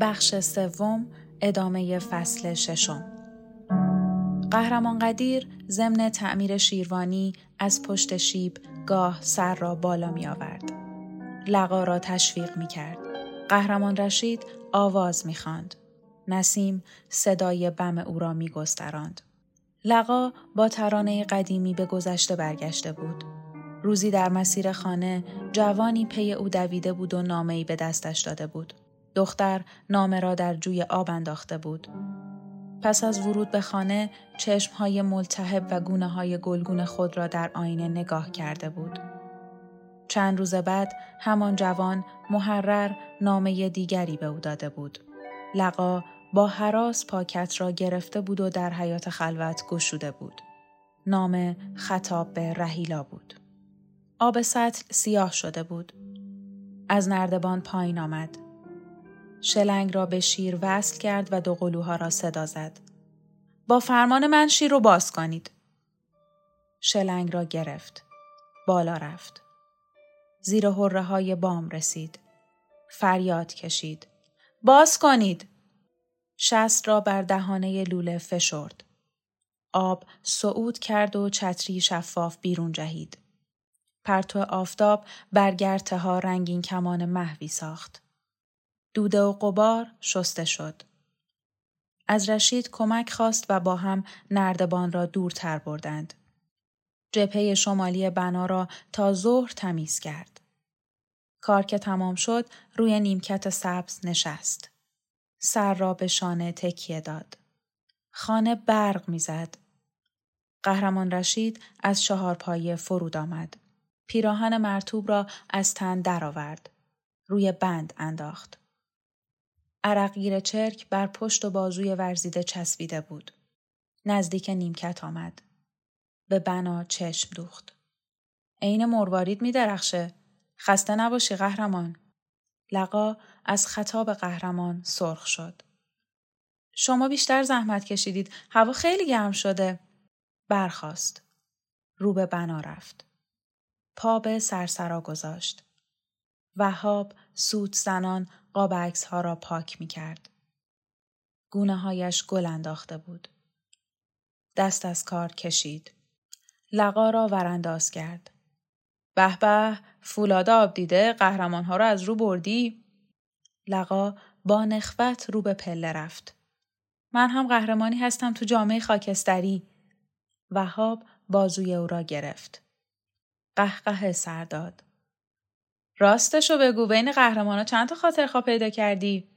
بخش سوم ادامه فصل ششم قهرمان قدیر ضمن تعمیر شیروانی از پشت شیب گاه سر را بالا می آورد. لقا را تشویق می کرد. قهرمان رشید آواز می خاند. نسیم صدای بم او را می گستراند. لقا با ترانه قدیمی به گذشته برگشته بود. روزی در مسیر خانه جوانی پی او دویده بود و نامه‌ای به دستش داده بود. دختر نامه را در جوی آب انداخته بود. پس از ورود به خانه چشمهای ملتهب و گونه های گلگون خود را در آینه نگاه کرده بود. چند روز بعد همان جوان محرر نامه دیگری به او داده بود. لقا با حراس پاکت را گرفته بود و در حیات خلوت گشوده بود. نامه خطاب به رهیلا بود. آب سطل سیاه شده بود. از نردبان پایین آمد. شلنگ را به شیر وصل کرد و دو قلوها را صدا زد. با فرمان من شیر رو باز کنید. شلنگ را گرفت. بالا رفت. زیر حره های بام رسید. فریاد کشید. باز کنید. شست را بر دهانه لوله فشرد. آب صعود کرد و چتری شفاف بیرون جهید. پرتو آفتاب برگرته ها رنگین کمان محوی ساخت. دوده و قبار شسته شد. از رشید کمک خواست و با هم نردبان را دورتر بردند. جبهه شمالی بنا را تا ظهر تمیز کرد. کار که تمام شد روی نیمکت سبز نشست. سر را به شانه تکیه داد. خانه برق می‌زد. قهرمان رشید از چهار پایه فرود آمد. پیراهن مرتوب را از تن درآورد. روی بند انداخت. عرقگیر چرک بر پشت و بازوی ورزیده چسبیده بود. نزدیک نیمکت آمد. به بنا چشم دوخت. عین مروارید می درخشه. خسته نباشی قهرمان. لقا از خطاب قهرمان سرخ شد. شما بیشتر زحمت کشیدید. هوا خیلی گرم شده. برخاست. رو به بنا رفت. پا به سرسرا گذاشت. وهاب سوت زنان قاب ها را پاک می کرد. گونه هایش گل انداخته بود. دست از کار کشید. لقا را ورانداز کرد. به به فولاد آب دیده قهرمان ها را از رو بردی؟ لقا با نخوت رو به پله رفت. من هم قهرمانی هستم تو جامعه خاکستری. وهاب بازوی او را گرفت. قهقه سر داد. راستشو بگو بین قهرمانا چند تا خاطرخواه پیدا کردی؟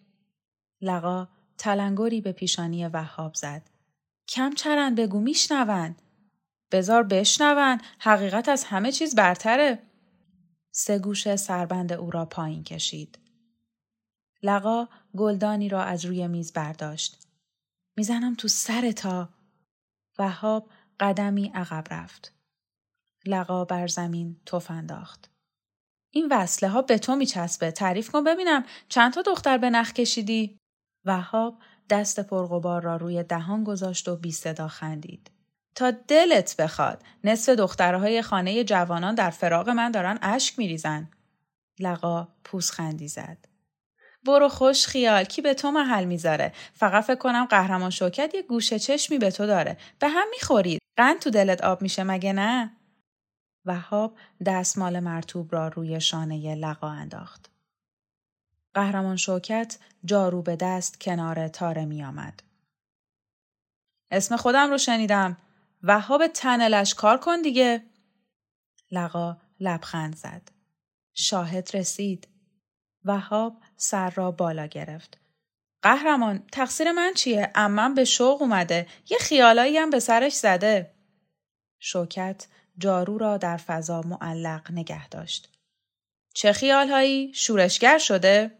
لقا تلنگری به پیشانی وهاب زد. کم چرند بگو میشنون. بزار بشنون حقیقت از همه چیز برتره. سه گوش سربند او را پایین کشید. لقا گلدانی را از روی میز برداشت. می‌زنم تو سر تا. وهاب قدمی عقب رفت. لقا بر زمین تف انداخت. این وصله ها به تو میچسبه تعریف کن ببینم چند تا دختر به نخ کشیدی وهاب دست پرغبار را روی دهان گذاشت و بی صدا خندید تا دلت بخواد. نصف دخترهای خانه جوانان در فراغ من دارن اشک میریزن. لقا پوزخندی زد. برو خوش خیال کی به تو محل می‌ذاره؟ فقط فکر کنم قهرمان شوکت یه گوشه چشمی به تو داره. به هم می‌خورید قند تو دلت آب میشه مگه نه؟ وهاب دستمال مرتوب را روی شانه لقا انداخت. قهرمان شوکت جارو به دست کنار تاره می آمد. اسم خودم رو شنیدم. وهاب تنلش کار کن دیگه. لقا لبخند زد. شاهد رسید. وهاب سر را بالا گرفت. قهرمان تقصیر من چیه؟ امم به شوق اومده. یه خیالایی هم به سرش زده. شوکت جارو را در فضا معلق نگه داشت. چه خیالهایی؟ شورشگر شده؟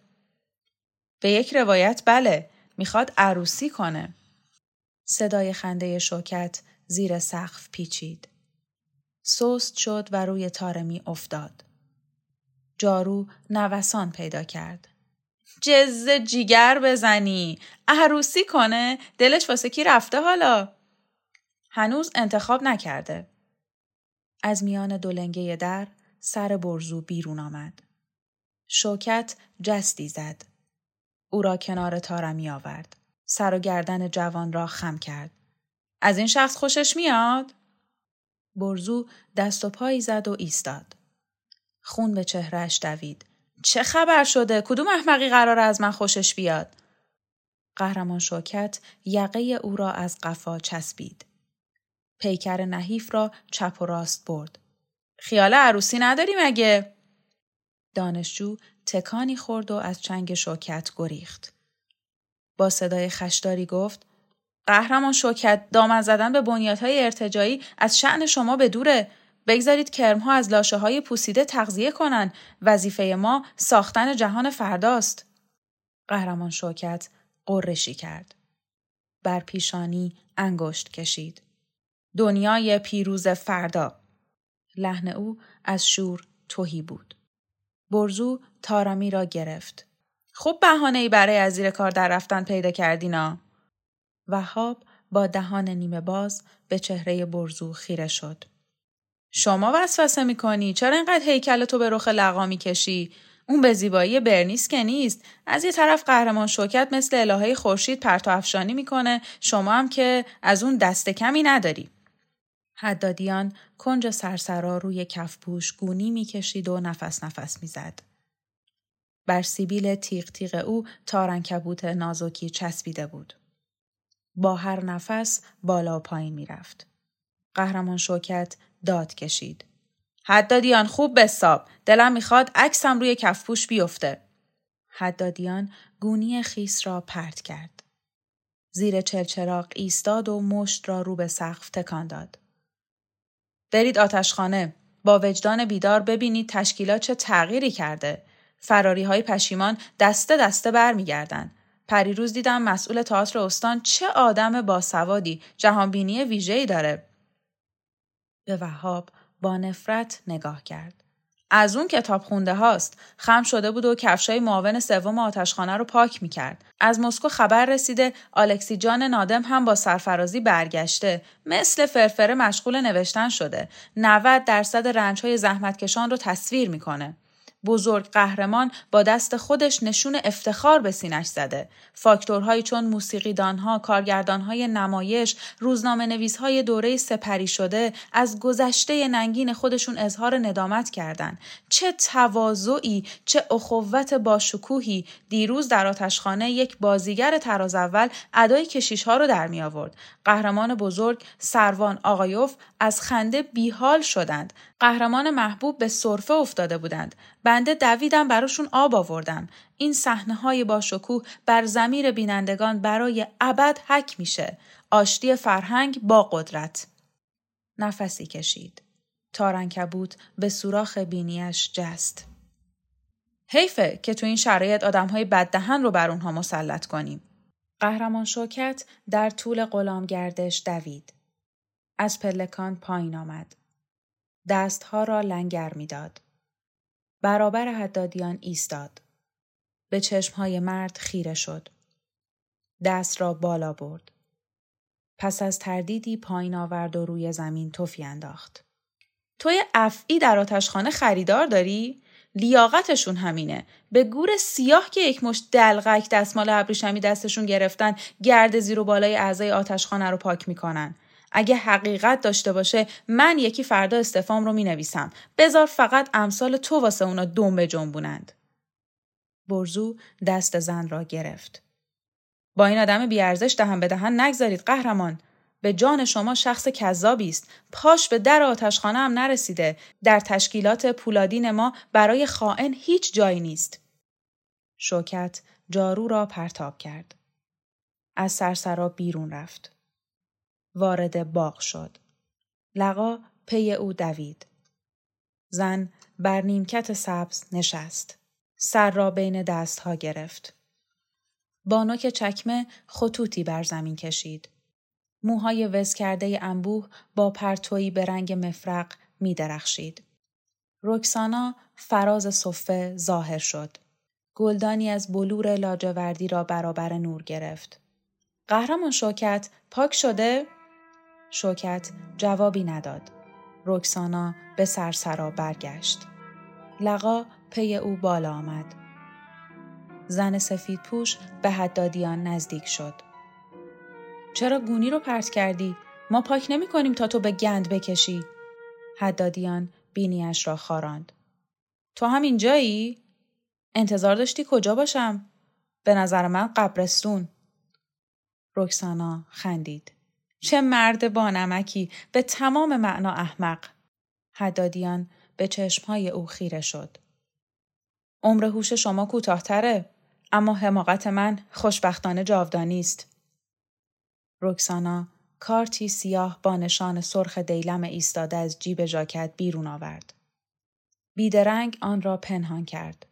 به یک روایت بله. می‌خواد عروسی کنه. صدای خنده شوکت زیر سقف پیچید. سست شد و روی تارمی افتاد. جارو نوسان پیدا کرد. جز جیگر بزنی. عروسی کنه؟ دلش واسه کی رفته حالا؟ هنوز انتخاب نکرده. از میان دولنگه در سر برزو بیرون آمد. شوکت جستی زد. او را کنار تارمی آورد. سر و گردن جوان را خم کرد. از این شخص خوشش میاد؟ برزو دست و پایی زد و ایستاد. خون به چهرهش دوید. چه خبر شده؟ کدوم احمقی قرار از من خوشش بیاد؟ قهرمان شوکت یقه او را از قفا چسبید. پیکر نحیف را چپ و راست برد. خیال عروسی نداری مگه؟ دانشجو تکانی خورد و از چنگ شوکت گریخت. با صدای خشداری گفت قهرمان شوکت دامن زدن به بنیادهای ارتجایی از شعن شما به دوره. بگذارید کرمها از لاشه های پوسیده تغذیه کنند وظیفه ما ساختن جهان فرداست. قهرمان شوکت قرشی کرد. بر پیشانی انگشت کشید. دنیای پیروز فردا. لحن او از شور توهی بود. برزو تارمی را گرفت. خوب بهانه ای برای از زیر کار در رفتن پیدا کردینا وهاب با دهان نیمه باز به چهره برزو خیره شد. شما وسوسه می‌کنی؟ چرا اینقدر هیکل تو به رخ لقا می‌کشی؟ اون به زیبایی برنیس که نیست. از یه طرف قهرمان شوکت مثل الهه خورشید پرتو افشانی می‌کنه. شما هم که از اون دست کمی نداری. حدادیان کنج سرسرا روی کفپوش گونی می‌کشید و نفس نفس می‌زد. بر سیبیل تیغ تیغ او تارنکبوت نازکی چسبیده بود. با هر نفس بالا و پایین می‌رفت. قهرمان شوکت داد کشید. حدادیان خوب بساب. دلم می‌خواد عکسم روی کفپوش بیفته. حدادیان گونی خیس را پرت کرد. زیر چلچراغ ایستاد و مشت را رو به سقف تکان داد. برید آتشخانه. با وجدان بیدار ببینید تشکیلات چه تغییری کرده. فراری های پشیمان دسته دسته برمیگردند. پریروز دیدم مسئول تئاتر استان چه آدم باسوادی جهانبینی ویژه‌ای داره. به وهاب با نفرت نگاه کرد. از اون کتاب خونده هاست. خم شده بود و کفشای معاون سوم آتشخانه رو پاک می‌کرد. از مسکو خبر رسیده آلکسی جان نادم هم با سرفرازی برگشته. مثل فرفره مشغول نوشتن شده. 90 درصد رنج های زحمتکشان رو تصویر می‌کنه. بزرگ قهرمان با دست خودش نشون افتخار به سینش زده. فاکتورهایی چون موسیقیدانها، کارگردانهای نمایش، روزنامه نویسهای دوره سپری شده از گذشته ننگین خودشون اظهار ندامت کردند. چه تواضعی، چه اخوت باشکوهی دیروز در آتشخانه یک بازیگر تراز اول ادای کشیشها رو در می آورد. قهرمان بزرگ سروان آقایوف از خنده بیحال شدند. قهرمان محبوب به صرفه افتاده بودند. بنده دویدم براشون آب آوردم. این صحنه های با شکوه بر زمیر بینندگان برای ابد حک میشه. آشتی فرهنگ با قدرت. نفسی کشید. تارنکبوت به سوراخ بینیش جست. حیفه که تو این شرایط آدم های بددهن رو بر اونها مسلط کنیم. قهرمان شوکت در طول غلام گردش دوید. از پلکان پایین آمد. دستها را لنگر می‌داد. برابر حدادیان ایستاد. به چشمهای مرد خیره شد. دست را بالا برد. پس از تردیدی پایین آورد و روی زمین توفی انداخت. توی افعی در آتشخانه خریدار داری؟ لیاقتشون همینه. به گور سیاه که یک مشت دلغک دستمال ابریشمی دستشون گرفتن گرد زیر و بالای اعضای آتشخانه رو پاک می‌کنن. اگه حقیقت داشته باشه من یکی فردا استفام رو می نویسم. بذار فقط امثال تو واسه اونا دم به جنبونند. برزو دست زن را گرفت. با این آدم بیارزش دهن به دهن نگذارید قهرمان. به جان شما شخص کذابی است. پاش به در آتشخانه هم نرسیده. در تشکیلات پولادین ما برای خائن هیچ جایی نیست. شوکت جارو را پرتاب کرد. از سرسرا بیرون رفت. وارد باغ شد. لقا پی او دوید. زن بر نیمکت سبز نشست. سر را بین دستها گرفت. با نوک چکمه خطوطی بر زمین کشید. موهای وز کرده انبوه با پرتویی به رنگ مفرق می درخشید. رکسانا فراز صفه ظاهر شد. گلدانی از بلور لاجوردی را برابر نور گرفت. قهرمان شوکت پاک شده؟ شوکت جوابی نداد. رکسانا به سرسرا برگشت. لقا پی او بالا آمد. زن سفید پوش به حدادیان نزدیک شد. چرا گونی رو پرت کردی؟ ما پاک نمی کنیم تا تو به گند بکشی. حدادیان بینیش را خاراند. تو هم اینجایی؟ انتظار داشتی کجا باشم؟ به نظر من قبرستون. رکسانا خندید. چه مرد با نمکی به تمام معنا احمق. حدادیان به چشمهای او خیره شد. عمر هوش شما کوتاهتره اما حماقت من خوشبختانه جاودانی است. رکسانا کارتی سیاه با نشان سرخ دیلم ایستاده از جیب ژاکت بیرون آورد. بیدرنگ آن را پنهان کرد.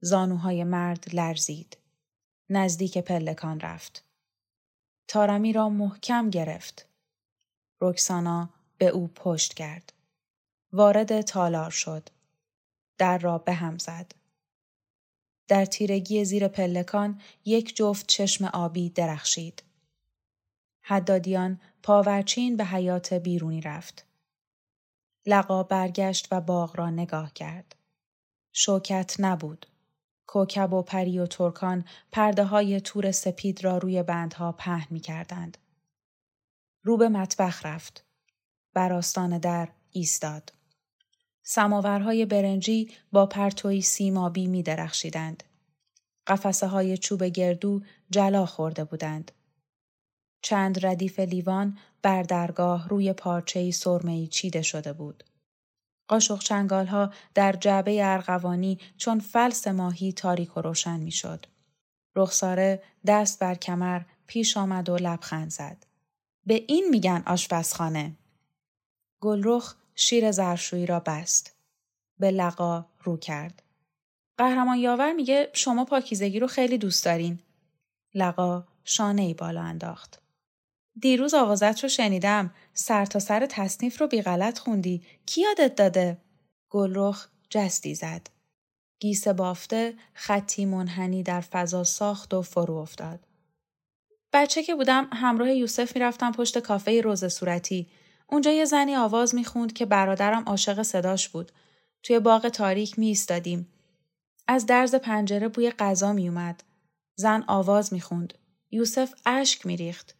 زانوهای مرد لرزید. نزدیک پلکان رفت. تارمی را محکم گرفت. رکسانا به او پشت کرد. وارد تالار شد. در را به هم زد. در تیرگی زیر پلکان یک جفت چشم آبی درخشید. حدادیان پاورچین به حیات بیرونی رفت. لقا برگشت و باغ را نگاه کرد. شوکت نبود. کوکب و پری و ترکان پرده های تور سپید را روی بندها پهن می کردند. رو به مطبخ رفت. بر آستان در ایستاد. سماورهای برنجی با پرتوی سیمابی می درخشیدند. قفسه های چوب گردو جلا خورده بودند. چند ردیف لیوان بر درگاه روی پارچه‌ای سرمه‌ای چیده شده بود. قاشق چنگال ها در جعبه ارغوانی چون فلس ماهی تاریک و روشن می‌شد. رخساره دست بر کمر پیش آمد و لبخند زد. به این میگن آشپزخانه. گلرخ شیر زرشویی را بست. به لقا رو کرد. قهرمان یاور میگه شما پاکیزگی رو خیلی دوست دارین. لقا شانه ای بالا انداخت. دیروز آوازت رو شنیدم. سر تا سر تصنیف رو بی غلط خوندی. کی یادت داده؟ گلرخ جستی زد. گیس بافته خطی منحنی در فضا ساخت و فرو افتاد. بچه که بودم همراه یوسف می‌رفتم پشت کافه روز صورتی. اونجا یه زنی آواز می‌خوند که برادرم عاشق صداش بود. توی باغ تاریک می ایستادیم. از درز پنجره بوی غذا می اومد. زن آواز می‌خوند. یوسف اشک میریخت.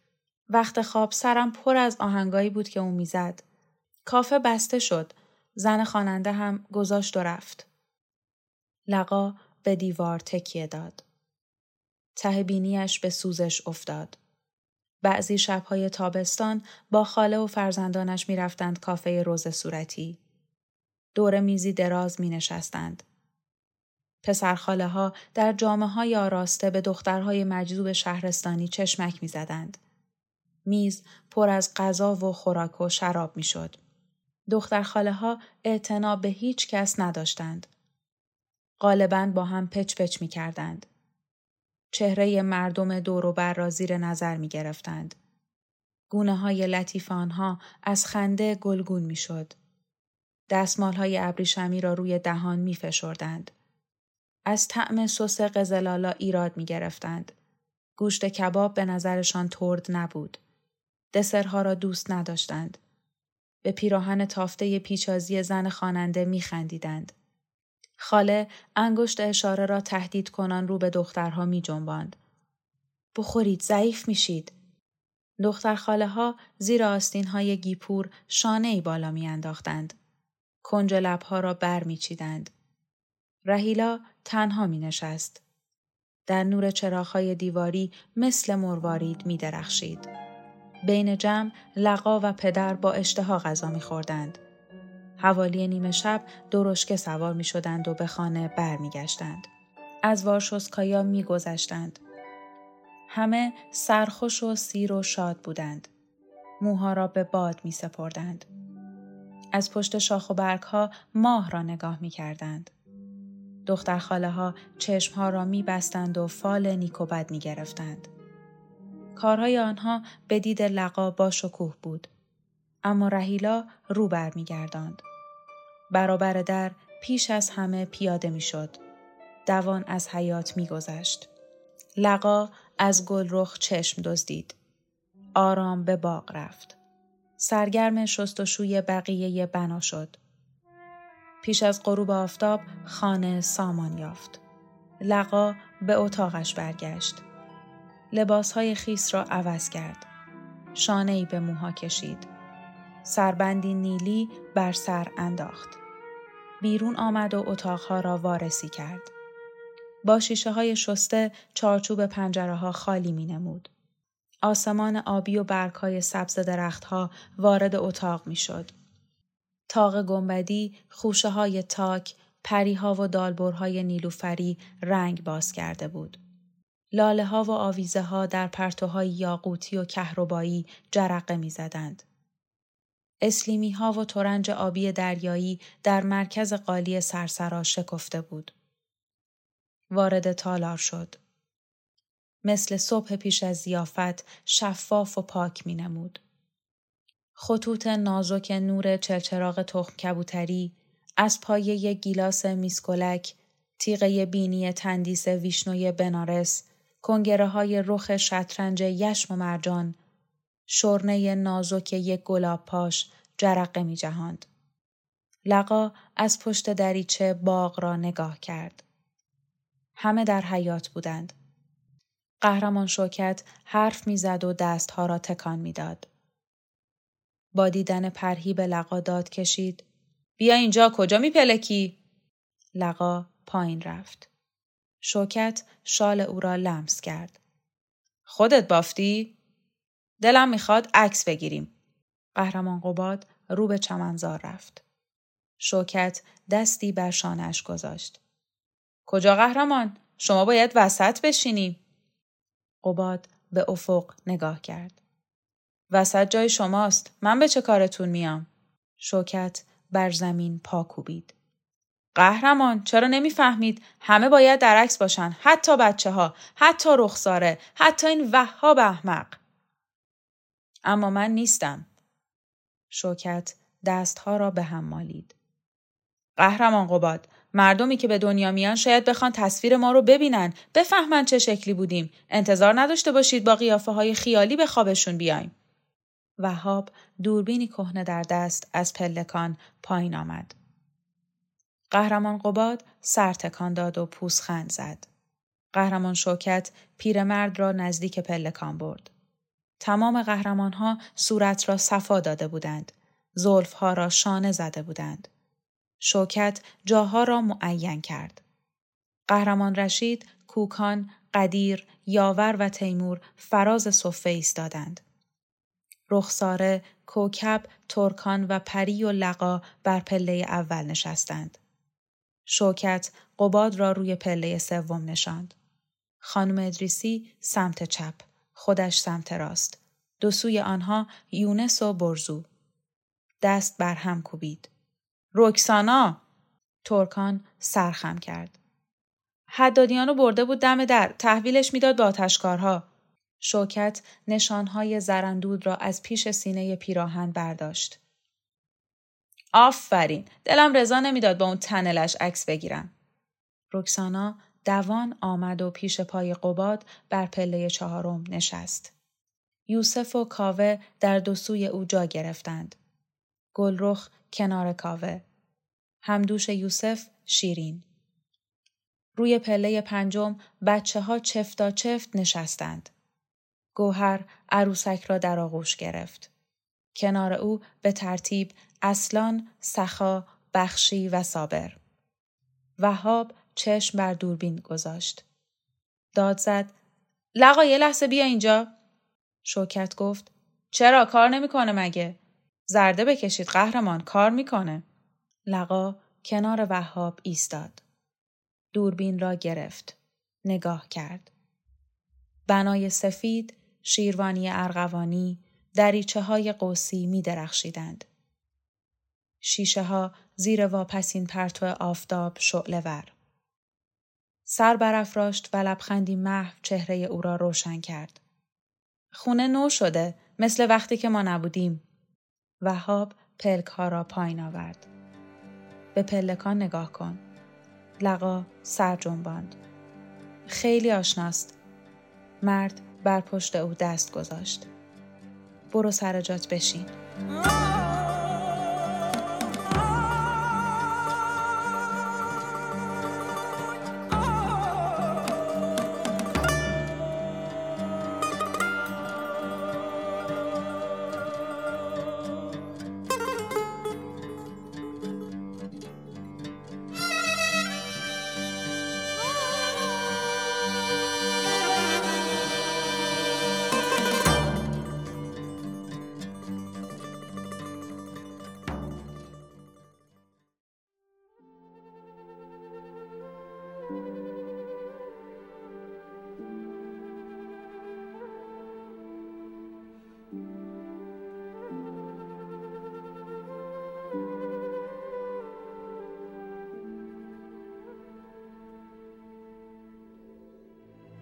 وقت خواب سرم پر از آهنگایی بود که او می‌زد. کافه بسته شد. زن خواننده هم گذاشت و رفت. لقا به دیوار تکیه داد. ته بینیش به سوزش افتاد. بعضی شبهای تابستان با خاله و فرزندانش می‌رفتند کافه روز صورتی. دور میزی دراز می نشستند. پسرخاله ها در جامعه های آراسته به دخترهای مجذوب شهرستانی چشمک می زدند. میز پر از غذا و خوراک و شراب می شد. دختر خاله ها اعتنا به هیچ کس نداشتند. غالبا با هم پچ پچ می کردند. چهره مردم دوروبر را زیر نظر می گرفتند. گونه های لطیف آنها از خنده گلگون می شد. دستمال های ابریشمی را روی دهان می فشردند. از طعم سس قزلالا ایراد می گرفتند. گوشت کباب به نظرشان ترد نبود. دسرها را دوست نداشتند. به پیراهن تافته پیچازی زن خواننده می خندیدند. خاله انگشت اشاره را تهدید کنان رو به دخترها می جنباند. بخورید ضعیف میشید. دختر خاله ها زیر آستین های گیپور شانه ای بالا می انداختند. کنج لبها را بر می چیدند. رهیلا تنها می نشست. در نور چراغهای دیواری مثل مروارید می درخشید. بین جمع لقا و پدر با اشتها غذا میخوردند. حوالی نیمه شب درشکه سوار می شدند و به خانه بر می گشتند. از وارشوسکایا می گذشتند. همه سرخوش و سیر و شاد بودند. موها را به باد می سپردند. از پشت شاخ و برگ ها ماه را نگاه می کردند. دختر خاله ها چشم ها را می بستند و فال نیک و بد می گرفتند. کارهای آنها به دید لقا با شکوه بود. اما رهیلا رو بر می گرداند. برابر در پیش از همه پیاده می شد. دوان از حیات می گذشت. لقا از گلرخ چشم دزدید. آرام به باغ رفت. سرگرم شستشوی بقیه بنا شد. پیش از غروب آفتاب خانه سامان یافت. لقا به اتاقش برگشت. لباسهای خیس را عوض کرد. شانه ای به موها کشید. سربندی نیلی بر سر انداخت. بیرون آمد و اتاقها را وارسی کرد. با شیشه های شسته چارچوب پنجره ها خالی می نمود. آسمان آبی و برگهای سبز درختها وارد اتاق می شد. تاق گنبدی، خوشه های تاک، پریها و دالبرهای نیلوفری رنگ باز کرده بود. لاله ها و آویزه ها در پرتوهای یاقوتی و کهربایی جرقه می زدند. اسلیمی ها و ترنج آبی دریایی در مرکز قالی سرسرا شکفته بود. وارد تالار شد. مثل صبح پیش از زیافت شفاف و پاک می نمود. خطوط نازک نور چلچراغ تخم کبوتری از پایه گیلاس میسکولک تیغه بینی تندیس ویشنوی بنارس کنگره های رخ شطرنج یشم و مرجان شرنه نازک یک گلاب پاش جرقه می جهاند. لقا از پشت دریچه باغ را نگاه کرد. همه در حیات بودند. قهرمان شوکت حرف می‌زد و دستها را تکان می‌داد. با دیدن پرهیب لقا داد کشید. بیا اینجا کجا میپلکی؟ لقا پایین رفت. شوکت شال او را لمس کرد. خودت بافتی؟ دلم می‌خواد عکس بگیریم. قهرمان قباد رو به چمنزار رفت. شوکت دستی بر شانش گذاشت. کجا قهرمان؟ شما باید وسط بشینی. قباد به افق نگاه کرد. وسط جای شماست. من به چه کارتون میام؟ شوکت بر زمین پا کوبید. قهرمان چرا نمی‌فهمید؟ همه باید در عکس باشن. حتی بچه ها حتی رخساره حتی این وهاب احمق. اما من نیستم. شوکت دستها را به هم مالید. قهرمان قباد مردمی که به دنیا میان شاید بخوان تصویر ما رو ببینن بفهمن چه شکلی بودیم. انتظار نداشته باشید با قیافه های خیالی به خوابشون بیایم. وهاب دوربینی کهنه در دست از پلکان پایین آمد. قهرمان قباد سر تکان داد و پوسخند زد. قهرمان شوکت پیرمرد را نزدیک پلکان برد. تمام قهرمان ها صورت را صفا داده بودند. زلف ها را شانه زده بودند. شوکت جاها را معین کرد. قهرمان رشید، کوکان، قدیر، یاور و تیمور فراز صفه ایستادند. رخساره، کوکب، ترکان و پری و لقا بر پله اول نشستند. شوکت قباد را روی پله سوم نشاند. خانم ادریسی سمت چپ، خودش سمت راست. دو سوی آنها یونس و برزو. دست بر هم کوبید. رکسانا! ترکان سرخم کرد. حدادیانو برده بود دم در تحویلش می‌داد با آتشکارها. شوکت نشانهای زرندود را از پیش سینه پیراهن برداشت. آفرین. دلم رضا نمی‌داد با اون تنلش عکس بگیرم. رکسانا دوان آمد و پیش پای قباد بر پله چهارم نشست. یوسف و کاوه در دو سوی او جا گرفتند. گلرخ کنار کاوه. همدوش یوسف شیرین. روی پله پنجم بچه ها چفتا چفت نشستند. گوهر عروسک را در آغوش گرفت. کنار او به ترتیب اصلان، سخا، بخشی و صابر. وهاب چشم بر دوربین گذاشت. داد زد. لقا یه لحظه بیا اینجا. شوکت گفت. چرا کار نمی‌کنه مگه؟ زرده بکشید قهرمان کار می‌کنه. لقا کنار وهاب ایستاد. دوربین را گرفت. نگاه کرد. بنای سفید، شیروانی ارغوانی، دریچه های قوسی می درخشیدند. شیشه ها زیر واپسین پرتو آفتاب شعله ور. سر برافراشت و لبخندی محو چهره او را روشن کرد. خونه نو شده مثل وقتی که ما نبودیم. وهاب پلک ها را پایین آورد. به پلکان نگاه کن. لقا سر جنباند. خیلی آشناست. مرد بر پشت او دست گذاشت. برو سر جات بشین.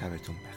شبتون بخیر.